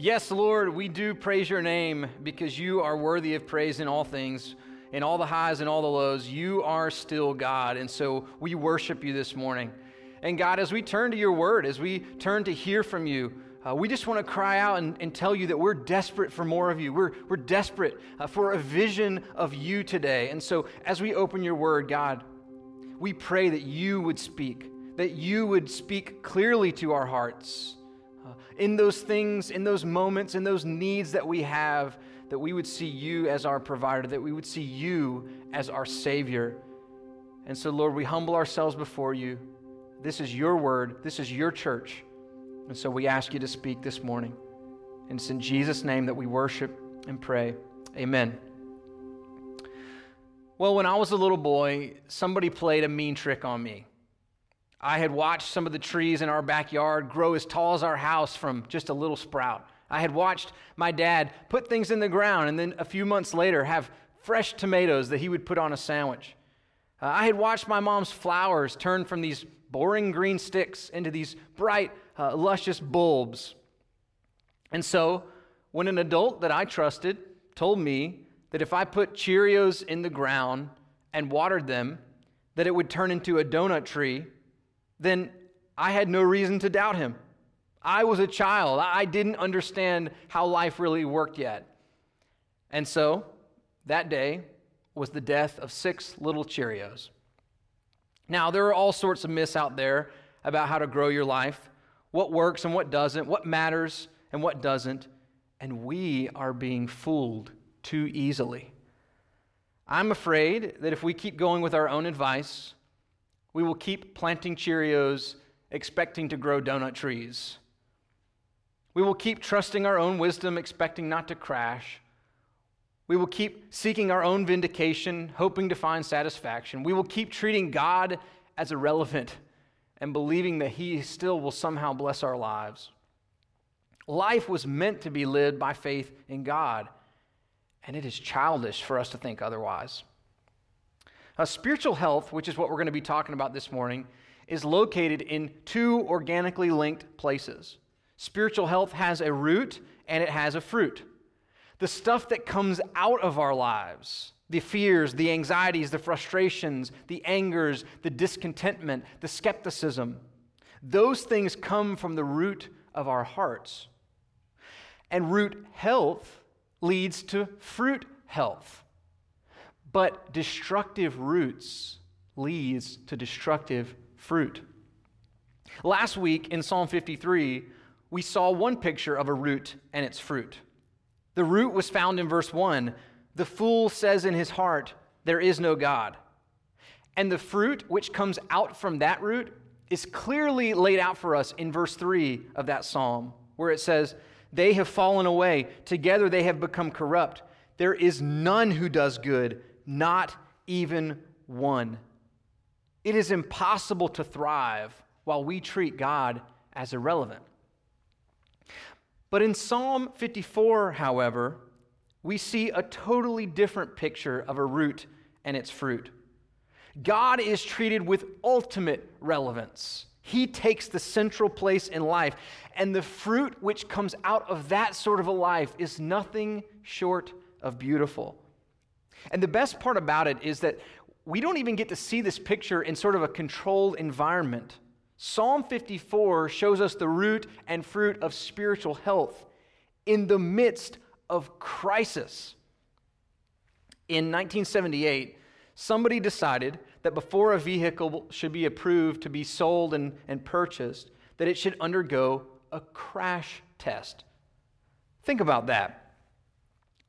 Yes, Lord, we do praise your name because you are worthy of praise in all things, in all the highs and all the lows. You are still God. And so we worship you this morning. And God, as we turn to your word, as we turn to hear from you, uh, we just want to cry out and, and, tell you that we're desperate for more of you. We're, we're desperate uh, for a vision of you today. And so as we open your word, God, we pray that you would speak, that you would speak clearly to our hearts in those things, in those moments, in those needs that we have, that we would see you as our provider, that we would see you as our Savior. And so, Lord, we humble ourselves before you. This is your word, this is your church. And so we ask you to speak this morning. And it's in Jesus' name that we worship and pray. Amen. Well, when I was a little boy, somebody played a mean trick on me. I had watched some of the trees in our backyard grow as tall as our house from just a little sprout. I had watched my dad put things in the ground and then a few months later have fresh tomatoes that he would put on a sandwich. Uh, I had watched my mom's flowers turn from these boring green sticks into these bright, uh, luscious bulbs. And so, when an adult that I trusted told me that if I put Cheerios in the ground and watered them, that it would turn into a donut tree, then I had no reason to doubt him. I was a child. I didn't understand how life really worked yet. And so, that day was the death of six little Cheerios. Now, there are all sorts of myths out there about how to grow your life what works and what doesn't, what matters and what doesn't. And we are being fooled too easily. I'm afraid that if we keep going with our own advice, we will keep planting Cheerios, expecting to grow donut trees. We will keep trusting our own wisdom, expecting not to crash. We will keep seeking our own vindication, hoping to find satisfaction. We will keep treating God as irrelevant and believing that He still will somehow bless our lives. Life was meant to be lived by faith in God, and it is childish for us to think otherwise. Uh, spiritual health, which is what we're going to be talking about this morning, is located in two organically linked places. Spiritual health has a root and it has a fruit. The stuff that comes out of our lives, the fears, the anxieties, the frustrations, the angers, the discontentment, the skepticism, those things come from the root of our hearts. And root health leads to fruit health. But destructive roots leads to destructive fruit. Last week in Psalm 53, we saw one picture of a root and its fruit. The root was found in verse 1. The fool says in his heart, There is no God. And the fruit which comes out from that root is clearly laid out for us in verse 3 of that psalm, where it says, They have fallen away. Together they have become corrupt. There is none who does good, not even one. It is impossible to thrive while we treat God as irrelevant. But in Psalm 54, however, we see a totally different picture of a root and its fruit. God is treated with ultimate relevance. He takes the central place in life, and the fruit which comes out of that sort of a life is nothing short of beautiful. And the best part about it is that we don't even get to see this picture in sort of a controlled environment. Psalm 54 shows us the root and fruit of spiritual health in the midst of crisis. In 1978, somebody decided that before a vehicle should be approved to be sold and, and purchased, that it should undergo a crash test. Think about that.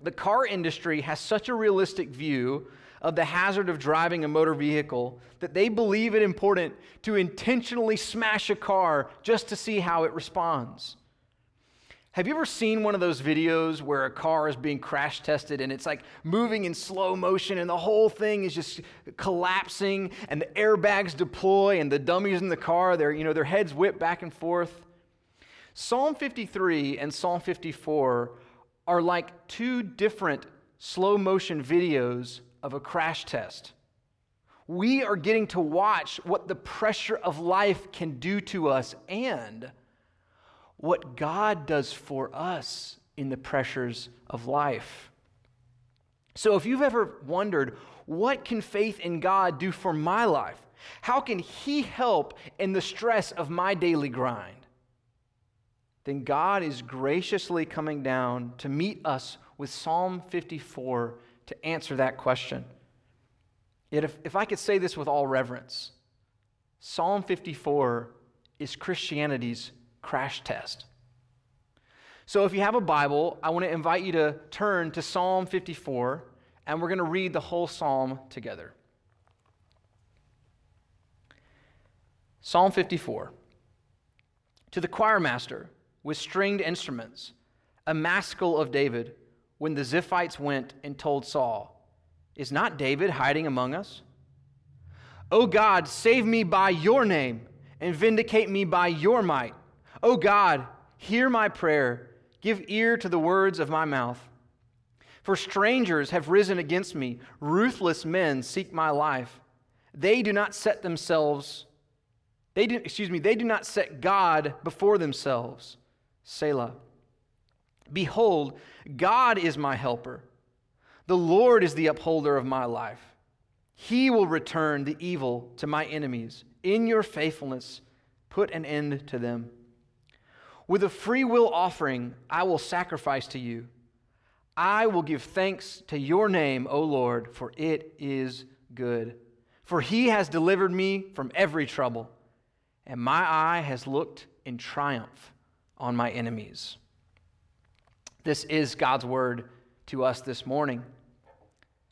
The car industry has such a realistic view of the hazard of driving a motor vehicle that they believe it important to intentionally smash a car just to see how it responds. Have you ever seen one of those videos where a car is being crash tested and it's like moving in slow motion and the whole thing is just collapsing and the airbags deploy and the dummies in the car, their, you know, their heads whip back and forth? Psalm 53 and Psalm 54 are like two different slow motion videos of a crash test. We are getting to watch what the pressure of life can do to us and what God does for us in the pressures of life. So if you've ever wondered, what can faith in God do for my life? How can He help in the stress of my daily grind? Then God is graciously coming down to meet us with Psalm 54 to answer that question. Yet, if, if I could say this with all reverence, Psalm 54 is Christianity's crash test. So, if you have a Bible, I want to invite you to turn to Psalm 54, and we're going to read the whole psalm together. Psalm 54. To the choir master with stringed instruments, a maskil of David, when the Ziphites went and told Saul, Is not David hiding among us? O God, save me by your name and vindicate me by your might. O God, hear my prayer, give ear to the words of my mouth. For strangers have risen against me, ruthless men seek my life. They do not set themselves they do, excuse me, they do not set God before themselves. Selah. Behold, God is my helper. The Lord is the upholder of my life. He will return the evil to my enemies. In your faithfulness, put an end to them. With a free will offering, I will sacrifice to you. I will give thanks to your name, O Lord, for it is good. For he has delivered me from every trouble and my eye has looked in triumph on my enemies. This is God's word to us this morning.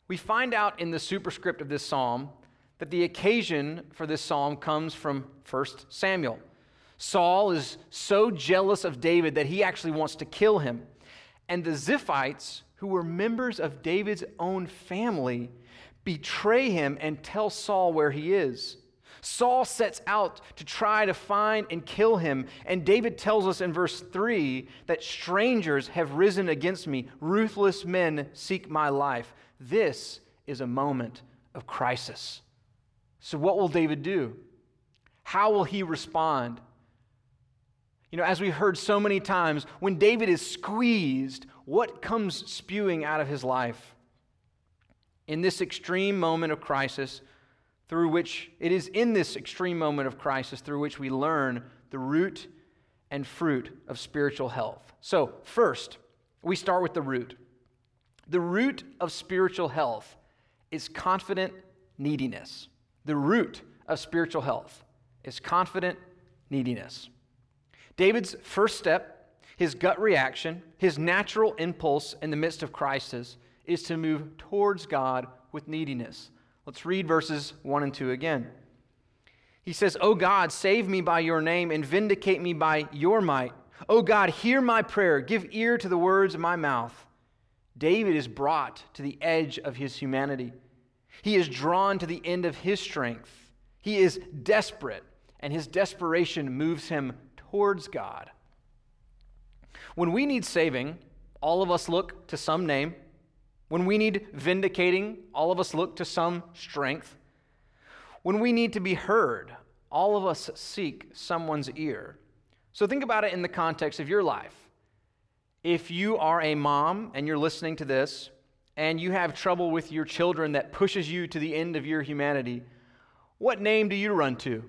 We find out in the superscript of this psalm that the occasion for this psalm comes from 1 Samuel. Saul is so jealous of David that he actually wants to kill him. And the Ziphites, who were members of David's own family, betray him and tell Saul where he is. Saul sets out to try to find and kill him. And David tells us in verse 3 that strangers have risen against me, ruthless men seek my life. This is a moment of crisis. So, what will David do? How will he respond? You know, as we heard so many times, when David is squeezed, what comes spewing out of his life? In this extreme moment of crisis, through which it is in this extreme moment of crisis through which we learn the root and fruit of spiritual health. So, first, we start with the root. The root of spiritual health is confident neediness. The root of spiritual health is confident neediness. David's first step, his gut reaction, his natural impulse in the midst of crisis is to move towards God with neediness. Let's read verses 1 and 2 again. He says, O God, save me by your name and vindicate me by your might. O God, hear my prayer. Give ear to the words of my mouth. David is brought to the edge of his humanity. He is drawn to the end of his strength. He is desperate, and his desperation moves him towards God. When we need saving, all of us look to some name when we need vindicating, all of us look to some strength. When we need to be heard, all of us seek someone's ear. So think about it in the context of your life. If you are a mom and you're listening to this, and you have trouble with your children that pushes you to the end of your humanity, what name do you run to?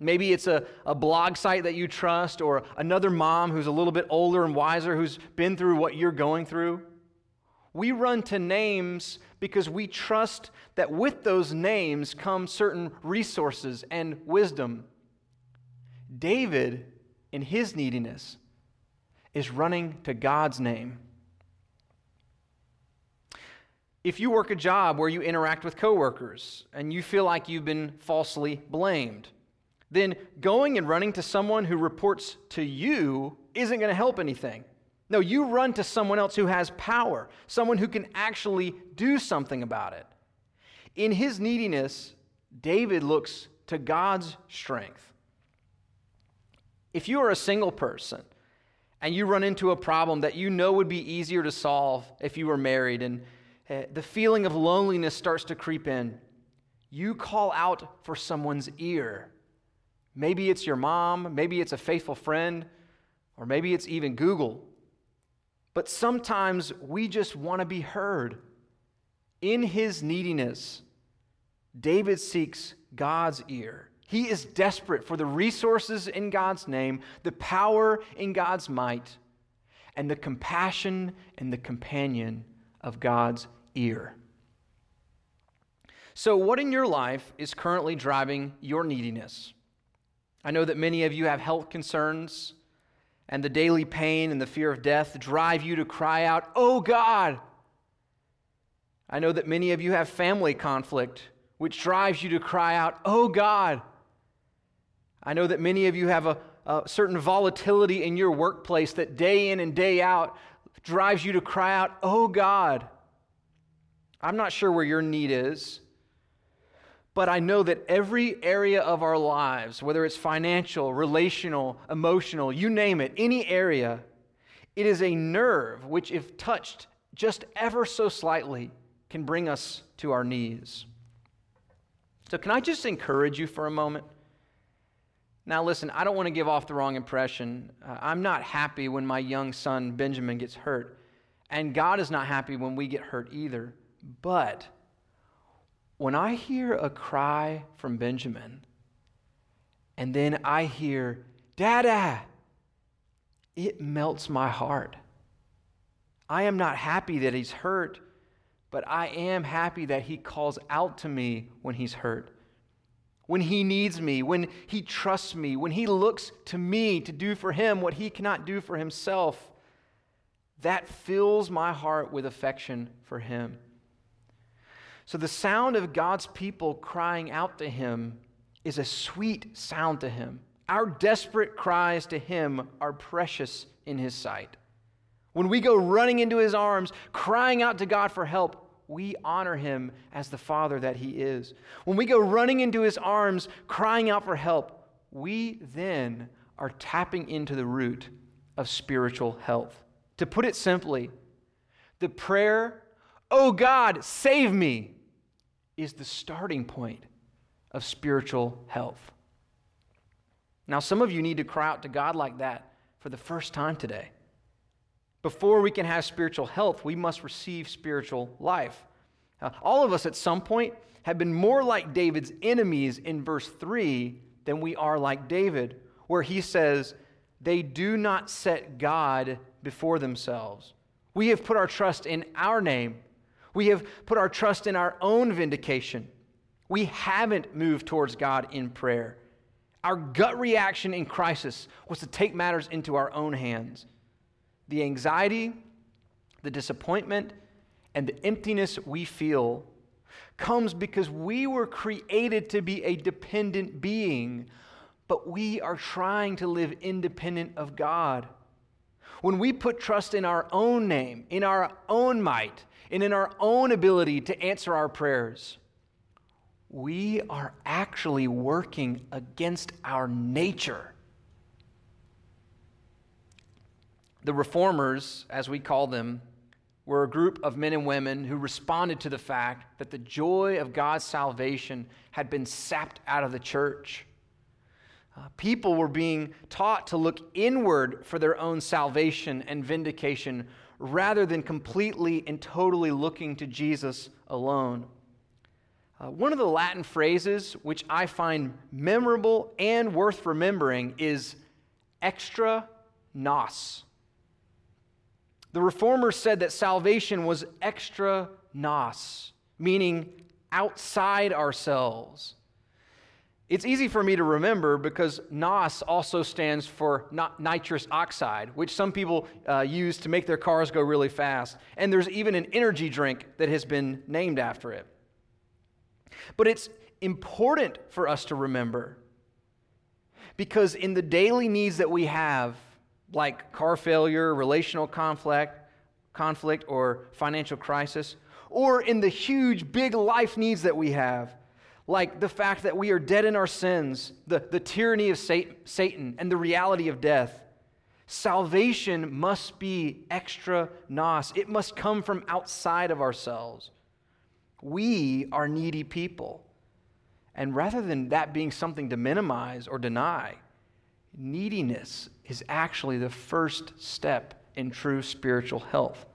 Maybe it's a, a blog site that you trust, or another mom who's a little bit older and wiser who's been through what you're going through. We run to names because we trust that with those names come certain resources and wisdom. David, in his neediness, is running to God's name. If you work a job where you interact with coworkers and you feel like you've been falsely blamed, then going and running to someone who reports to you isn't going to help anything. No, you run to someone else who has power, someone who can actually do something about it. In his neediness, David looks to God's strength. If you are a single person and you run into a problem that you know would be easier to solve if you were married, and uh, the feeling of loneliness starts to creep in, you call out for someone's ear. Maybe it's your mom, maybe it's a faithful friend or maybe it's even Google. But sometimes we just want to be heard. In his neediness, David seeks God's ear. He is desperate for the resources in God's name, the power in God's might, and the compassion and the companion of God's ear. So, what in your life is currently driving your neediness? I know that many of you have health concerns, and the daily pain and the fear of death drive you to cry out, Oh God! I know that many of you have family conflict, which drives you to cry out, Oh God! I know that many of you have a, a certain volatility in your workplace that day in and day out drives you to cry out, Oh God! I'm not sure where your need is. But I know that every area of our lives, whether it's financial, relational, emotional, you name it, any area, it is a nerve which, if touched just ever so slightly, can bring us to our knees. So, can I just encourage you for a moment? Now, listen, I don't want to give off the wrong impression. Uh, I'm not happy when my young son Benjamin gets hurt, and God is not happy when we get hurt either. But when I hear a cry from Benjamin, and then I hear, Dada, it melts my heart. I am not happy that he's hurt, but I am happy that he calls out to me when he's hurt. When he needs me, when he trusts me, when he looks to me to do for him what he cannot do for himself, that fills my heart with affection for him. So the sound of God's people crying out to him is a sweet sound to him. Our desperate cries to him are precious in his sight. When we go running into his arms, crying out to God for help, we honor him as the Father that he is. When we go running into his arms, crying out for help, we then are tapping into the root of spiritual health. To put it simply, the prayer, Oh God, save me, is the starting point of spiritual health. Now, some of you need to cry out to God like that for the first time today. Before we can have spiritual health, we must receive spiritual life. All of us at some point have been more like David's enemies in verse 3 than we are like David, where he says, They do not set God before themselves. We have put our trust in our name we have put our trust in our own vindication. We haven't moved towards God in prayer. Our gut reaction in crisis was to take matters into our own hands. The anxiety, the disappointment, and the emptiness we feel comes because we were created to be a dependent being, but we are trying to live independent of God. When we put trust in our own name, in our own might, and in our own ability to answer our prayers, we are actually working against our nature. The reformers, as we call them, were a group of men and women who responded to the fact that the joy of God's salvation had been sapped out of the church. Uh, people were being taught to look inward for their own salvation and vindication rather than completely and totally looking to Jesus alone. Uh, one of the Latin phrases which I find memorable and worth remembering is extra nos. The reformers said that salvation was extra nos, meaning outside ourselves. It's easy for me to remember because NOS also stands for nitrous oxide, which some people uh, use to make their cars go really fast. And there's even an energy drink that has been named after it. But it's important for us to remember because in the daily needs that we have, like car failure, relational conflict, conflict or financial crisis, or in the huge, big life needs that we have, like the fact that we are dead in our sins, the, the tyranny of Satan, and the reality of death. Salvation must be extra nos, it must come from outside of ourselves. We are needy people. And rather than that being something to minimize or deny, neediness is actually the first step in true spiritual health.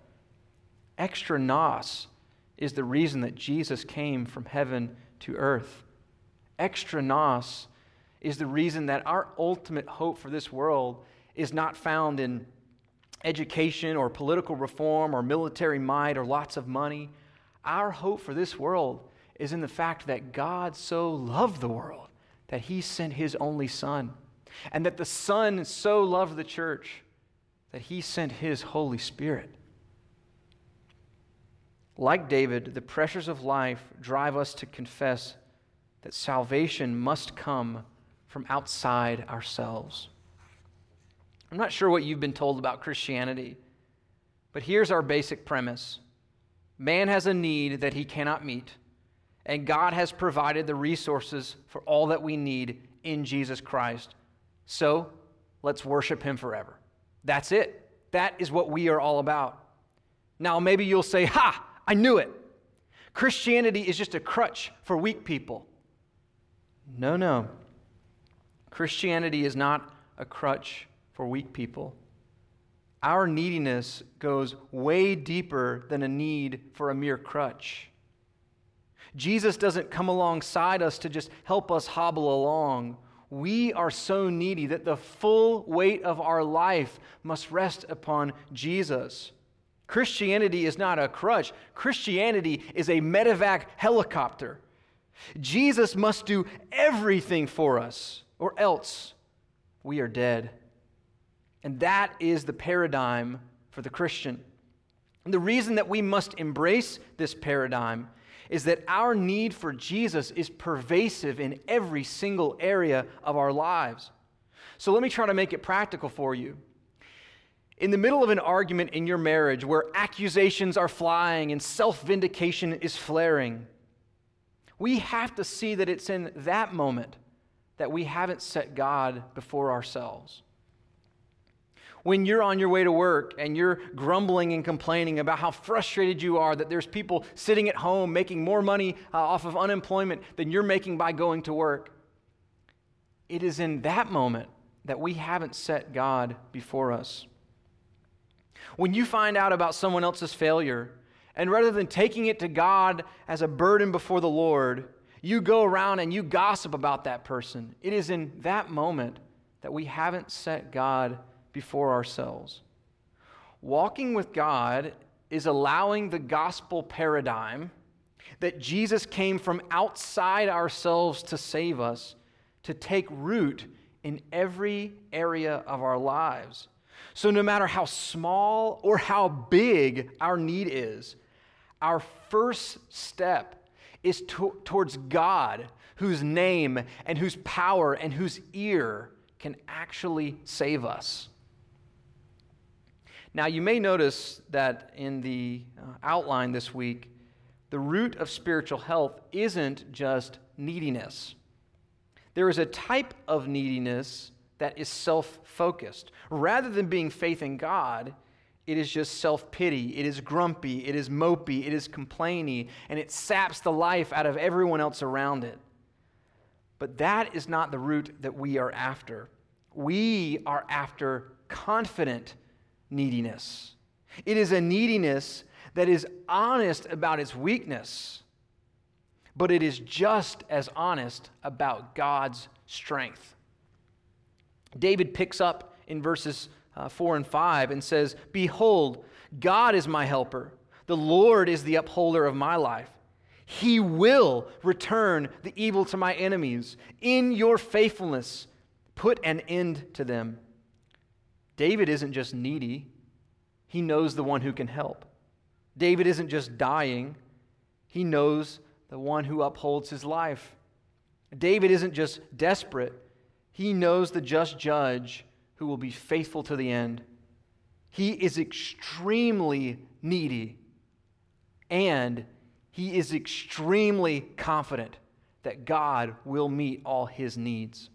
Extra nos is the reason that Jesus came from heaven to earth. Extra nos is the reason that our ultimate hope for this world is not found in education or political reform or military might or lots of money. Our hope for this world is in the fact that God so loved the world that he sent his only Son, and that the Son so loved the church that he sent his Holy Spirit. Like David, the pressures of life drive us to confess that salvation must come from outside ourselves. I'm not sure what you've been told about Christianity, but here's our basic premise man has a need that he cannot meet, and God has provided the resources for all that we need in Jesus Christ. So let's worship him forever. That's it. That is what we are all about. Now, maybe you'll say, Ha, I knew it. Christianity is just a crutch for weak people. No, no. Christianity is not a crutch for weak people. Our neediness goes way deeper than a need for a mere crutch. Jesus doesn't come alongside us to just help us hobble along. We are so needy that the full weight of our life must rest upon Jesus. Christianity is not a crutch, Christianity is a medevac helicopter. Jesus must do everything for us, or else we are dead. And that is the paradigm for the Christian. And the reason that we must embrace this paradigm is that our need for Jesus is pervasive in every single area of our lives. So let me try to make it practical for you. In the middle of an argument in your marriage where accusations are flying and self vindication is flaring, we have to see that it's in that moment that we haven't set God before ourselves. When you're on your way to work and you're grumbling and complaining about how frustrated you are that there's people sitting at home making more money uh, off of unemployment than you're making by going to work, it is in that moment that we haven't set God before us. When you find out about someone else's failure, and rather than taking it to God as a burden before the Lord, you go around and you gossip about that person. It is in that moment that we haven't set God before ourselves. Walking with God is allowing the gospel paradigm that Jesus came from outside ourselves to save us to take root in every area of our lives. So, no matter how small or how big our need is, our first step is to, towards God, whose name and whose power and whose ear can actually save us. Now, you may notice that in the uh, outline this week, the root of spiritual health isn't just neediness. There is a type of neediness that is self focused. Rather than being faith in God, it is just self pity, it is grumpy, it is mopey, it is complainy, and it saps the life out of everyone else around it. But that is not the root that we are after. We are after confident neediness. It is a neediness that is honest about its weakness, but it is just as honest about God's strength. David picks up in verses uh, 4 and 5 and says, Behold, God is my helper. The Lord is the upholder of my life. He will return the evil to my enemies. In your faithfulness, put an end to them. David isn't just needy, he knows the one who can help. David isn't just dying, he knows the one who upholds his life. David isn't just desperate, he knows the just judge who will be faithful to the end. He is extremely needy, and he is extremely confident that God will meet all his needs.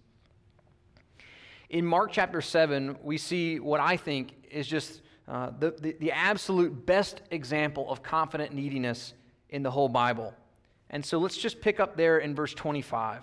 In Mark chapter 7, we see what I think is just uh, the, the, the absolute best example of confident neediness in the whole Bible. And so let's just pick up there in verse 25.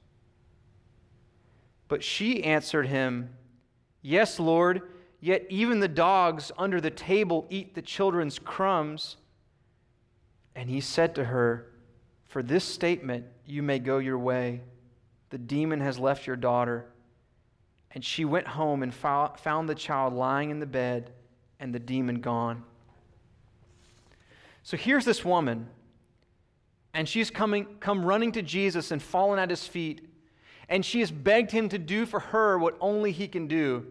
But she answered him, Yes, Lord, yet even the dogs under the table eat the children's crumbs. And he said to her, For this statement you may go your way. The demon has left your daughter. And she went home and found the child lying in the bed and the demon gone. So here's this woman, and she's coming, come running to Jesus and fallen at his feet and she has begged him to do for her what only he can do.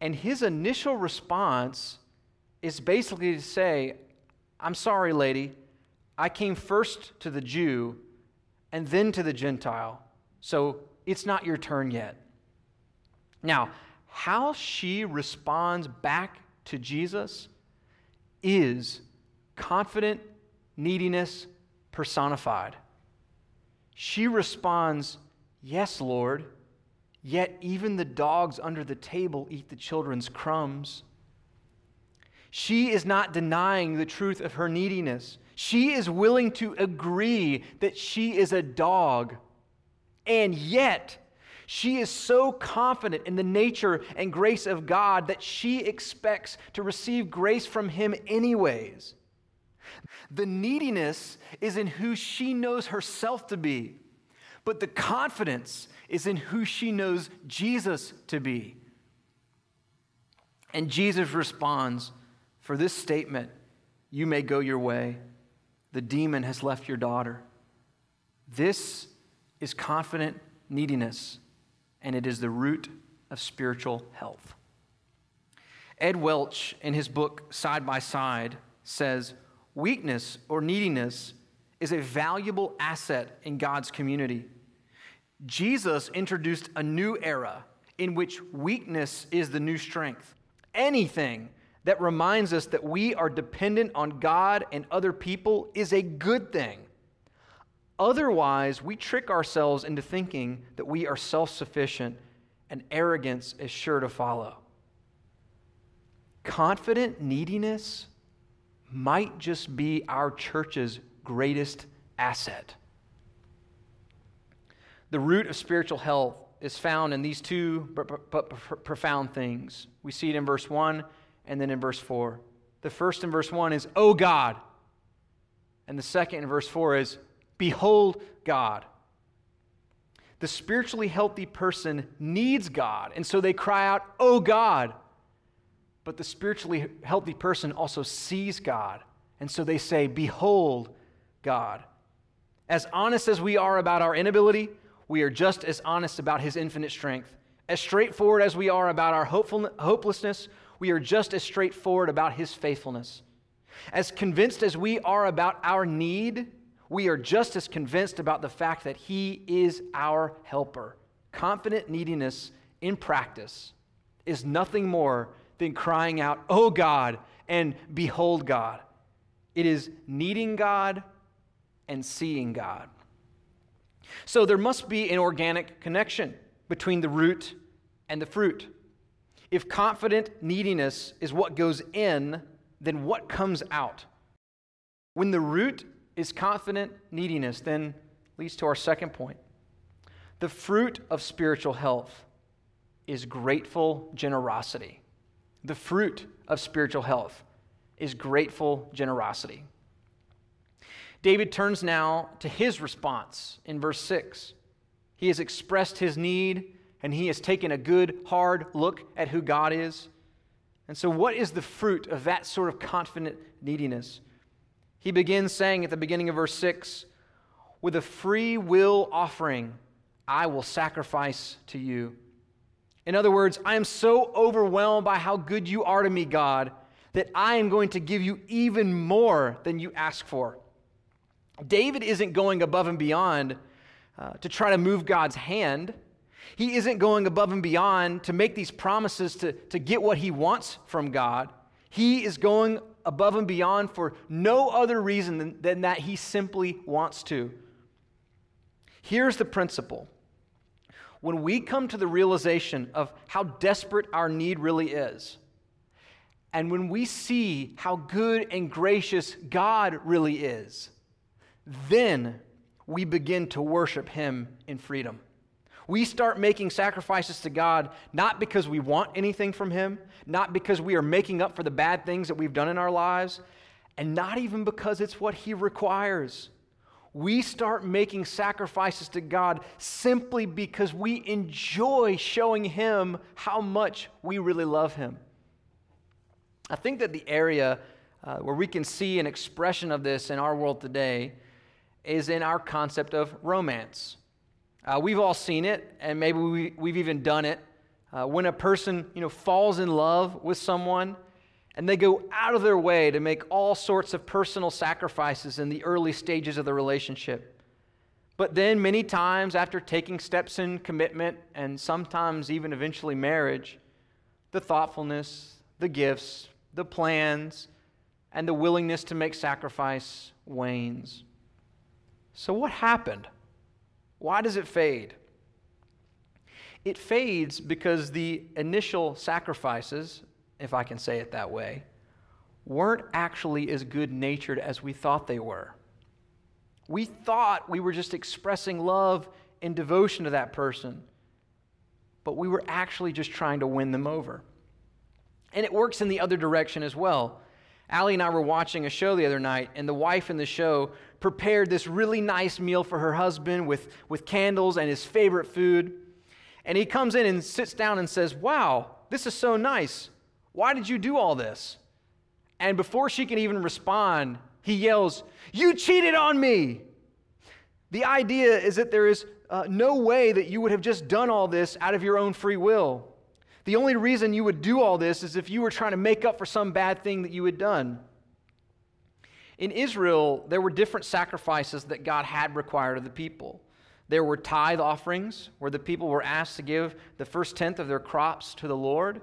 And his initial response is basically to say, I'm sorry, lady. I came first to the Jew and then to the Gentile. So it's not your turn yet. Now, how she responds back to Jesus is confident neediness personified. She responds, Yes, Lord. Yet even the dogs under the table eat the children's crumbs. She is not denying the truth of her neediness. She is willing to agree that she is a dog. And yet, she is so confident in the nature and grace of God that she expects to receive grace from Him anyways. The neediness is in who she knows herself to be, but the confidence is in who she knows Jesus to be. And Jesus responds, For this statement, you may go your way. The demon has left your daughter. This is confident neediness, and it is the root of spiritual health. Ed Welch, in his book Side by Side, says, Weakness or neediness is a valuable asset in God's community. Jesus introduced a new era in which weakness is the new strength. Anything that reminds us that we are dependent on God and other people is a good thing. Otherwise, we trick ourselves into thinking that we are self sufficient and arrogance is sure to follow. Confident neediness might just be our church's greatest asset. The root of spiritual health is found in these two profound things. We see it in verse 1 and then in verse 4. The first in verse 1 is, Oh God. And the second in verse 4 is, Behold God. The spiritually healthy person needs God, and so they cry out, Oh God. But the spiritually healthy person also sees God. And so they say, Behold God. As honest as we are about our inability, we are just as honest about His infinite strength. As straightforward as we are about our hopelessness, we are just as straightforward about His faithfulness. As convinced as we are about our need, we are just as convinced about the fact that He is our helper. Confident neediness in practice is nothing more than crying out, Oh God, and behold God. It is needing God and seeing God. So there must be an organic connection between the root and the fruit. If confident neediness is what goes in, then what comes out? When the root is confident neediness, then leads to our second point. The fruit of spiritual health is grateful generosity. The fruit of spiritual health is grateful generosity. David turns now to his response in verse 6. He has expressed his need and he has taken a good, hard look at who God is. And so, what is the fruit of that sort of confident neediness? He begins saying at the beginning of verse 6 With a free will offering, I will sacrifice to you. In other words, I am so overwhelmed by how good you are to me, God, that I am going to give you even more than you ask for. David isn't going above and beyond uh, to try to move God's hand. He isn't going above and beyond to make these promises to, to get what he wants from God. He is going above and beyond for no other reason than, than that he simply wants to. Here's the principle when we come to the realization of how desperate our need really is, and when we see how good and gracious God really is, then we begin to worship Him in freedom. We start making sacrifices to God not because we want anything from Him, not because we are making up for the bad things that we've done in our lives, and not even because it's what He requires. We start making sacrifices to God simply because we enjoy showing Him how much we really love Him. I think that the area uh, where we can see an expression of this in our world today is in our concept of romance. Uh, we've all seen it, and maybe we, we've even done it. Uh, when a person you know, falls in love with someone and they go out of their way to make all sorts of personal sacrifices in the early stages of the relationship. But then, many times after taking steps in commitment and sometimes even eventually marriage, the thoughtfulness, the gifts, the plans, and the willingness to make sacrifice wanes. So, what happened? Why does it fade? It fades because the initial sacrifices, if I can say it that way, weren't actually as good natured as we thought they were. We thought we were just expressing love and devotion to that person, but we were actually just trying to win them over. And it works in the other direction as well. Allie and I were watching a show the other night, and the wife in the show prepared this really nice meal for her husband with, with candles and his favorite food. And he comes in and sits down and says, Wow, this is so nice. Why did you do all this? And before she can even respond, he yells, You cheated on me. The idea is that there is uh, no way that you would have just done all this out of your own free will. The only reason you would do all this is if you were trying to make up for some bad thing that you had done. In Israel, there were different sacrifices that God had required of the people. There were tithe offerings, where the people were asked to give the first tenth of their crops to the Lord.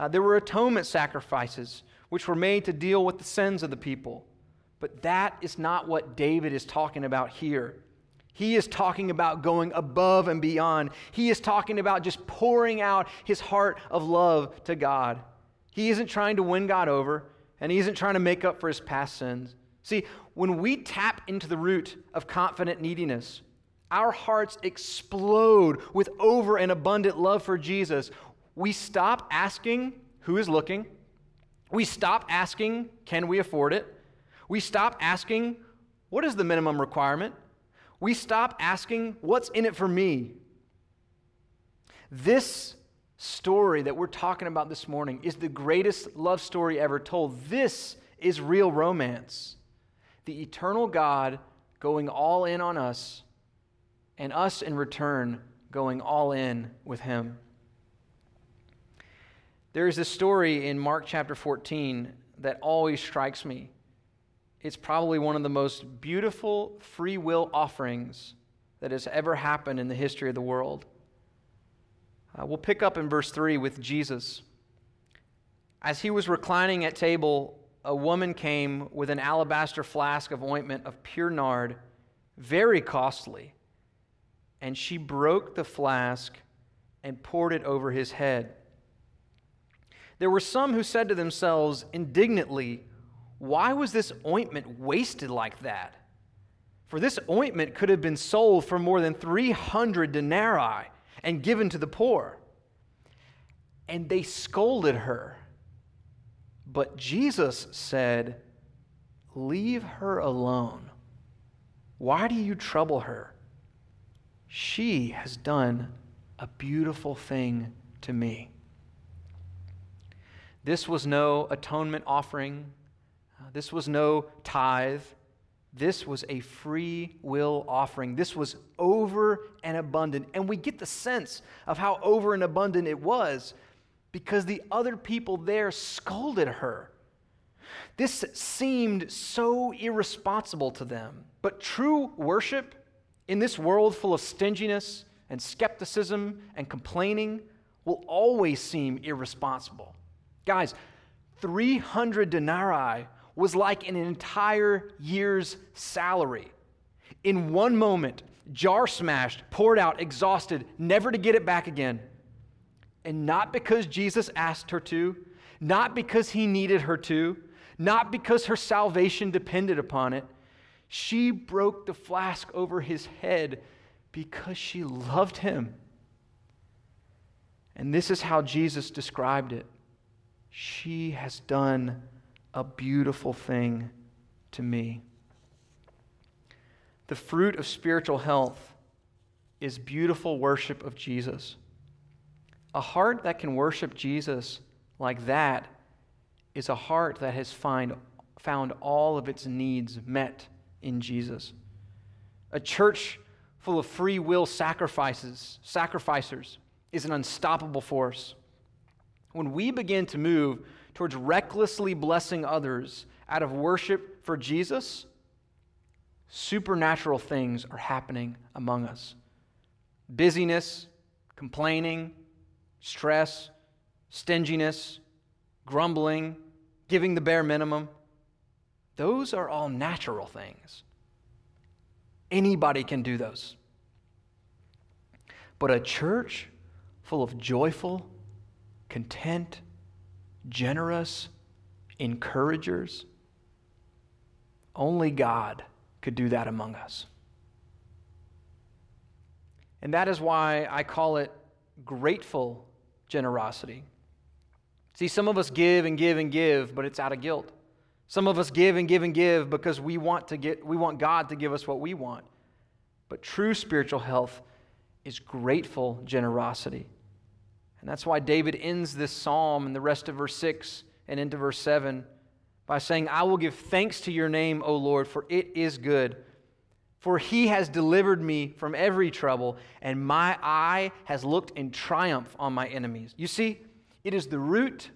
Uh, there were atonement sacrifices, which were made to deal with the sins of the people. But that is not what David is talking about here. He is talking about going above and beyond. He is talking about just pouring out his heart of love to God. He isn't trying to win God over, and he isn't trying to make up for his past sins. See, when we tap into the root of confident neediness, our hearts explode with over and abundant love for Jesus. We stop asking, Who is looking? We stop asking, Can we afford it? We stop asking, What is the minimum requirement? We stop asking, What's in it for me? This story that we're talking about this morning is the greatest love story ever told. This is real romance the eternal God going all in on us, and us in return going all in with Him. There is a story in Mark chapter 14 that always strikes me. It's probably one of the most beautiful free will offerings that has ever happened in the history of the world. Uh, we'll pick up in verse 3 with Jesus. As he was reclining at table a woman came with an alabaster flask of ointment of pure nard, very costly, and she broke the flask and poured it over his head. There were some who said to themselves indignantly, Why was this ointment wasted like that? For this ointment could have been sold for more than 300 denarii and given to the poor. And they scolded her. But Jesus said, Leave her alone. Why do you trouble her? She has done a beautiful thing to me. This was no atonement offering. Uh, this was no tithe. This was a free will offering. This was over and abundant. And we get the sense of how over and abundant it was because the other people there scolded her. This seemed so irresponsible to them. But true worship in this world full of stinginess and skepticism and complaining will always seem irresponsible. Guys, 300 denarii was like an entire year's salary. In one moment, jar smashed, poured out, exhausted, never to get it back again. And not because Jesus asked her to, not because he needed her to, not because her salvation depended upon it. She broke the flask over his head because she loved him. And this is how Jesus described it She has done a beautiful thing to me. The fruit of spiritual health is beautiful worship of Jesus. A heart that can worship Jesus like that is a heart that has find, found all of its needs met in Jesus. A church full of free will sacrifices, sacrificers, is an unstoppable force. When we begin to move towards recklessly blessing others out of worship for Jesus, supernatural things are happening among us. Busyness, complaining, stress, stinginess, grumbling, giving the bare minimum, those are all natural things. Anybody can do those. But a church full of joyful, content, generous encouragers, only God could do that among us. And that is why I call it grateful generosity. See, some of us give and give and give, but it's out of guilt. Some of us give and give and give because we want to get we want God to give us what we want. But true spiritual health is grateful generosity. And that's why David ends this psalm and the rest of verse 6 and into verse 7 by saying, I will give thanks to your name, O Lord, for it is good. For he has delivered me from every trouble, and my eye has looked in triumph on my enemies. You see, it is the root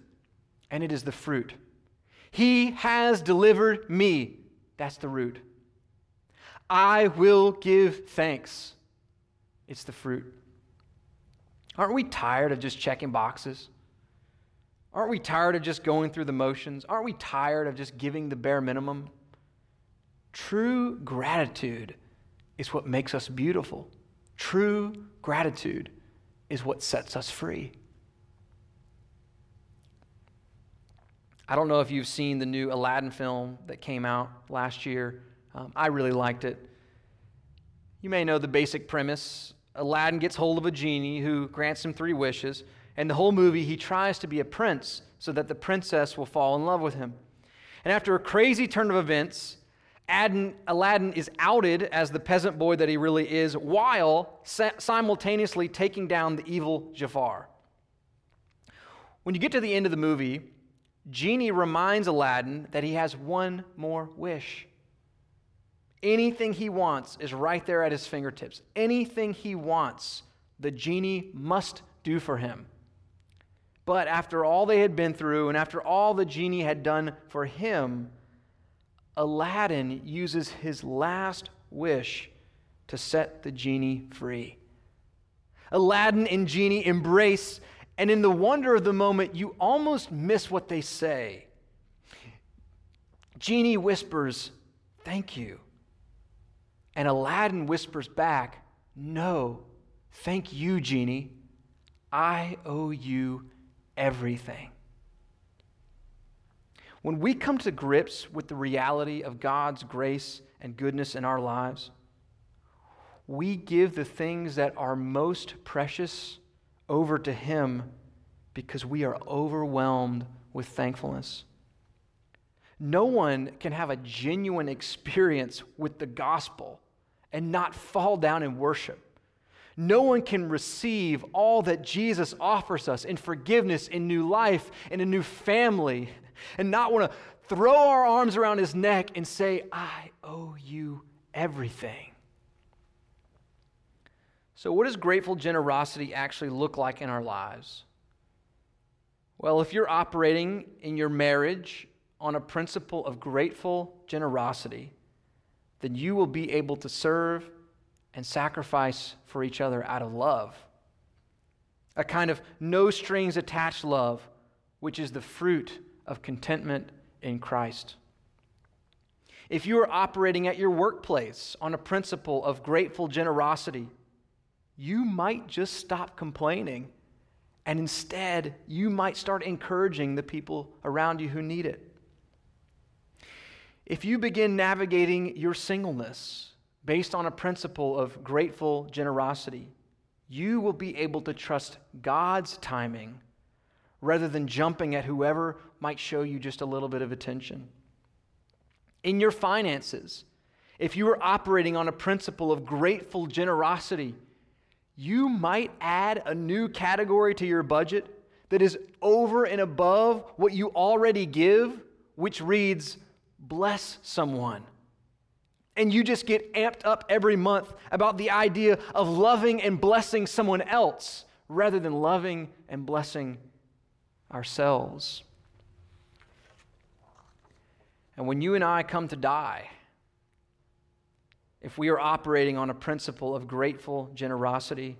and it is the fruit. He has delivered me. That's the root. I will give thanks. It's the fruit. Aren't we tired of just checking boxes? Aren't we tired of just going through the motions? Aren't we tired of just giving the bare minimum? True gratitude is what makes us beautiful. True gratitude is what sets us free. I don't know if you've seen the new Aladdin film that came out last year. Um, I really liked it. You may know the basic premise. Aladdin gets hold of a genie who grants him three wishes, and the whole movie he tries to be a prince so that the princess will fall in love with him. And after a crazy turn of events, Aladdin is outed as the peasant boy that he really is, while simultaneously taking down the evil Jafar. When you get to the end of the movie, Genie reminds Aladdin that he has one more wish. Anything he wants is right there at his fingertips. Anything he wants, the genie must do for him. But after all they had been through and after all the genie had done for him, Aladdin uses his last wish to set the genie free. Aladdin and Genie embrace and in the wonder of the moment, you almost miss what they say. Genie whispers, Thank you. And Aladdin whispers back, No, thank you, Genie. I owe you everything. When we come to grips with the reality of God's grace and goodness in our lives, we give the things that are most precious over to Him because we are overwhelmed with thankfulness. No one can have a genuine experience with the gospel and not fall down in worship. No one can receive all that Jesus offers us in forgiveness, in new life, in a new family, and not want to throw our arms around his neck and say, I owe you everything. So, what does grateful generosity actually look like in our lives? Well, if you're operating in your marriage on a principle of grateful generosity, then you will be able to serve and sacrifice for each other out of love. A kind of no strings attached love, which is the fruit of contentment in Christ. If you are operating at your workplace on a principle of grateful generosity, you might just stop complaining and instead you might start encouraging the people around you who need it. If you begin navigating your singleness based on a principle of grateful generosity, you will be able to trust God's timing rather than jumping at whoever might show you just a little bit of attention. In your finances, if you are operating on a principle of grateful generosity, you might add a new category to your budget that is over and above what you already give, which reads, bless someone. And you just get amped up every month about the idea of loving and blessing someone else rather than loving and blessing ourselves. And when you and I come to die, if we are operating on a principle of grateful generosity,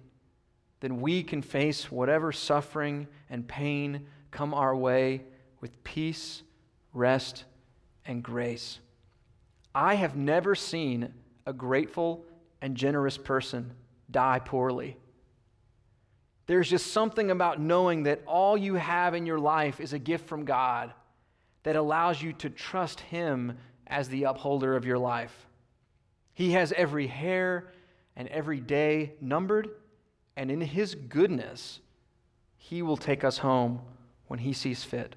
then we can face whatever suffering and pain come our way with peace, rest, and grace. I have never seen a grateful and generous person die poorly. There's just something about knowing that all you have in your life is a gift from God that allows you to trust Him as the upholder of your life. He has every hair and every day numbered, and in His goodness, He will take us home when He sees fit.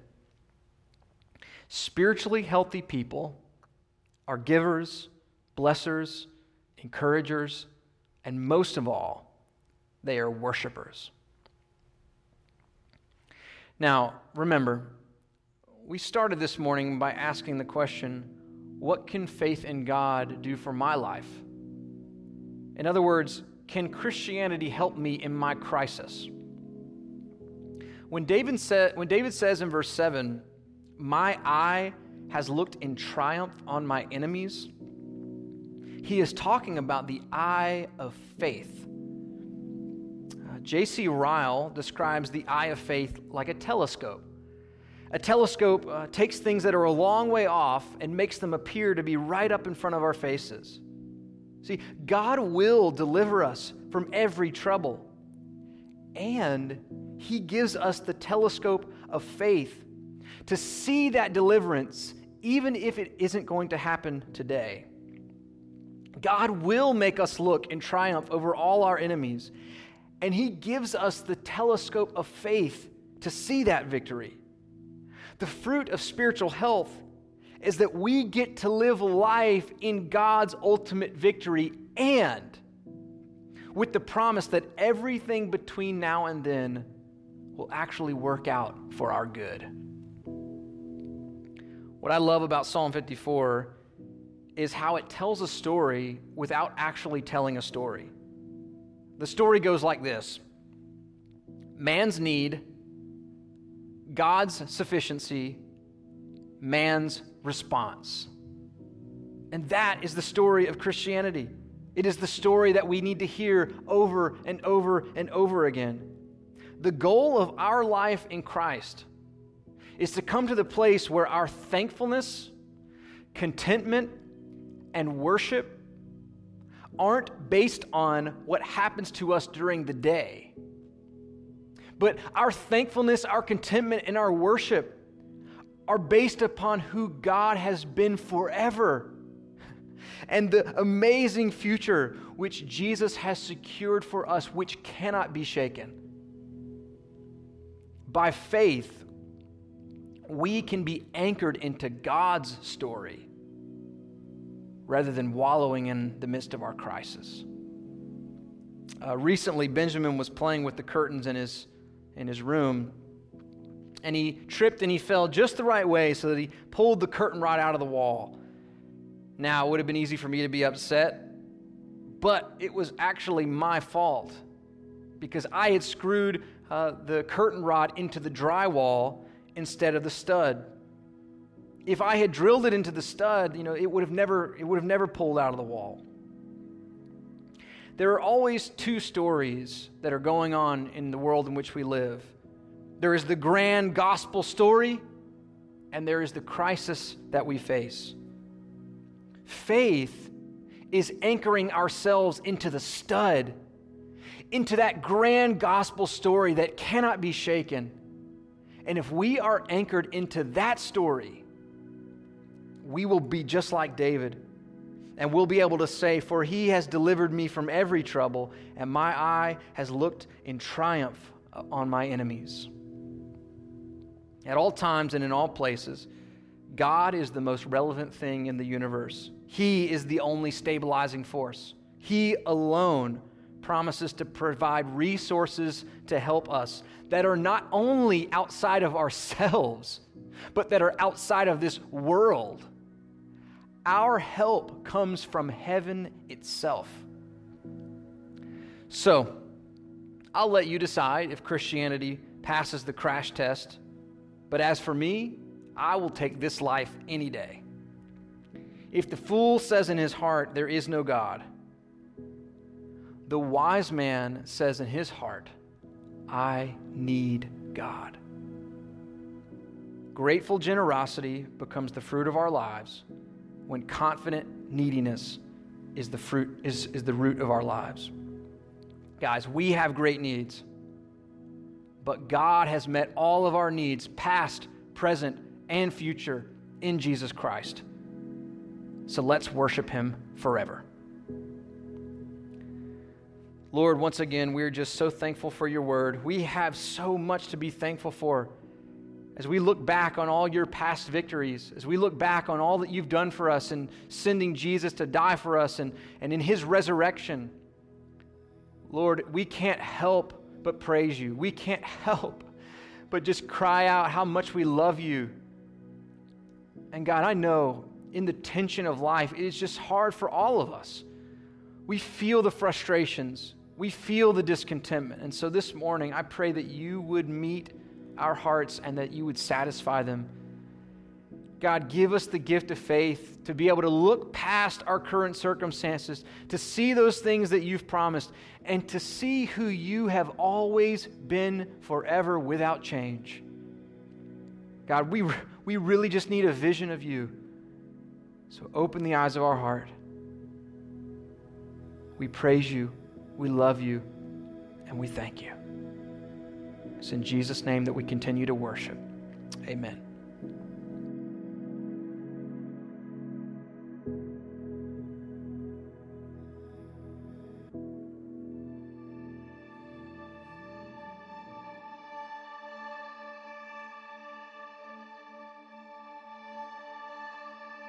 Spiritually healthy people are givers, blessers, encouragers, and most of all, they are worshipers. Now, remember, we started this morning by asking the question what can faith in God do for my life? In other words, can Christianity help me in my crisis? When David, sa- when David says in verse 7, My eye has looked in triumph on my enemies, he is talking about the eye of faith. Uh, J.C. Ryle describes the eye of faith like a telescope. A telescope uh, takes things that are a long way off and makes them appear to be right up in front of our faces. See, God will deliver us from every trouble. And He gives us the telescope of faith to see that deliverance, even if it isn't going to happen today. God will make us look in triumph over all our enemies. And He gives us the telescope of faith to see that victory. The fruit of spiritual health is that we get to live life in God's ultimate victory and with the promise that everything between now and then will actually work out for our good. What I love about Psalm 54 is how it tells a story without actually telling a story. The story goes like this Man's need God's sufficiency, man's response. And that is the story of Christianity. It is the story that we need to hear over and over and over again. The goal of our life in Christ is to come to the place where our thankfulness, contentment, and worship aren't based on what happens to us during the day but our thankfulness, our contentment, and our worship are based upon who God has been forever and the amazing future which Jesus has secured for us, which cannot be shaken. By faith, we can be anchored into God's story rather than wallowing in the midst of our crisis. Uh, recently, Benjamin was playing with the curtains in his in his room. And he tripped and he fell just the right way so that he pulled the curtain rod out of the wall. Now, it would have been easy for me to be upset, but it was actually my fault because I had screwed uh, the curtain rod into the drywall instead of the stud. If I had drilled it into the stud, you know, it would have never, it would have never pulled out of the wall. there are always two stories that are going on in the world in which we live. There is the grand gospel story, and there is the crisis that we face. Faith is anchoring ourselves into the stud, into that grand gospel story that cannot be shaken. And if we are anchored into that story, we will be just like David. And we'll be able to say, For he has delivered me from every trouble, and my eye has looked in triumph uh, on my enemies. At all times and in all places, God is the most relevant thing in the universe. He is the only stabilizing force. He alone promises to provide resources to help us that are not only outside of ourselves, but that are outside of this world. Our help comes from heaven itself. So, I'll let you decide if Christianity passes the crash test. But as for me, I will take this life any day. If the fool says in his heart, There is no God, the wise man says in his heart, I need God. Grateful generosity becomes the fruit of our lives when confident neediness is the fruit is, is the root of our lives. Guys, we have great needs. But God has met all of our needs, past, present, and future, in Jesus Christ. So let's worship him forever. Lord, once again, we're just so thankful for your word. We have so much to be thankful for. As we look back on all your past victories, as we look back on all that you've done for us in sending Jesus to die for us and, and in his resurrection, Lord, we can't help but praise you. We can't help but just cry out how much we love you. And God, I know in the tension of life, it is just hard for all of us. We feel the frustrations, we feel the discontentment. And so this morning, I pray that you would meet our hearts and that you would satisfy them. God, give us the gift of faith to be able to look past our current circumstances, to see those things that you've promised, and to see who you have always been forever without change. God, we, we really just need a vision of you. So open the eyes of our heart. We praise you, we love you, and we thank you. It's in Jesus' name that we continue to worship. Amen.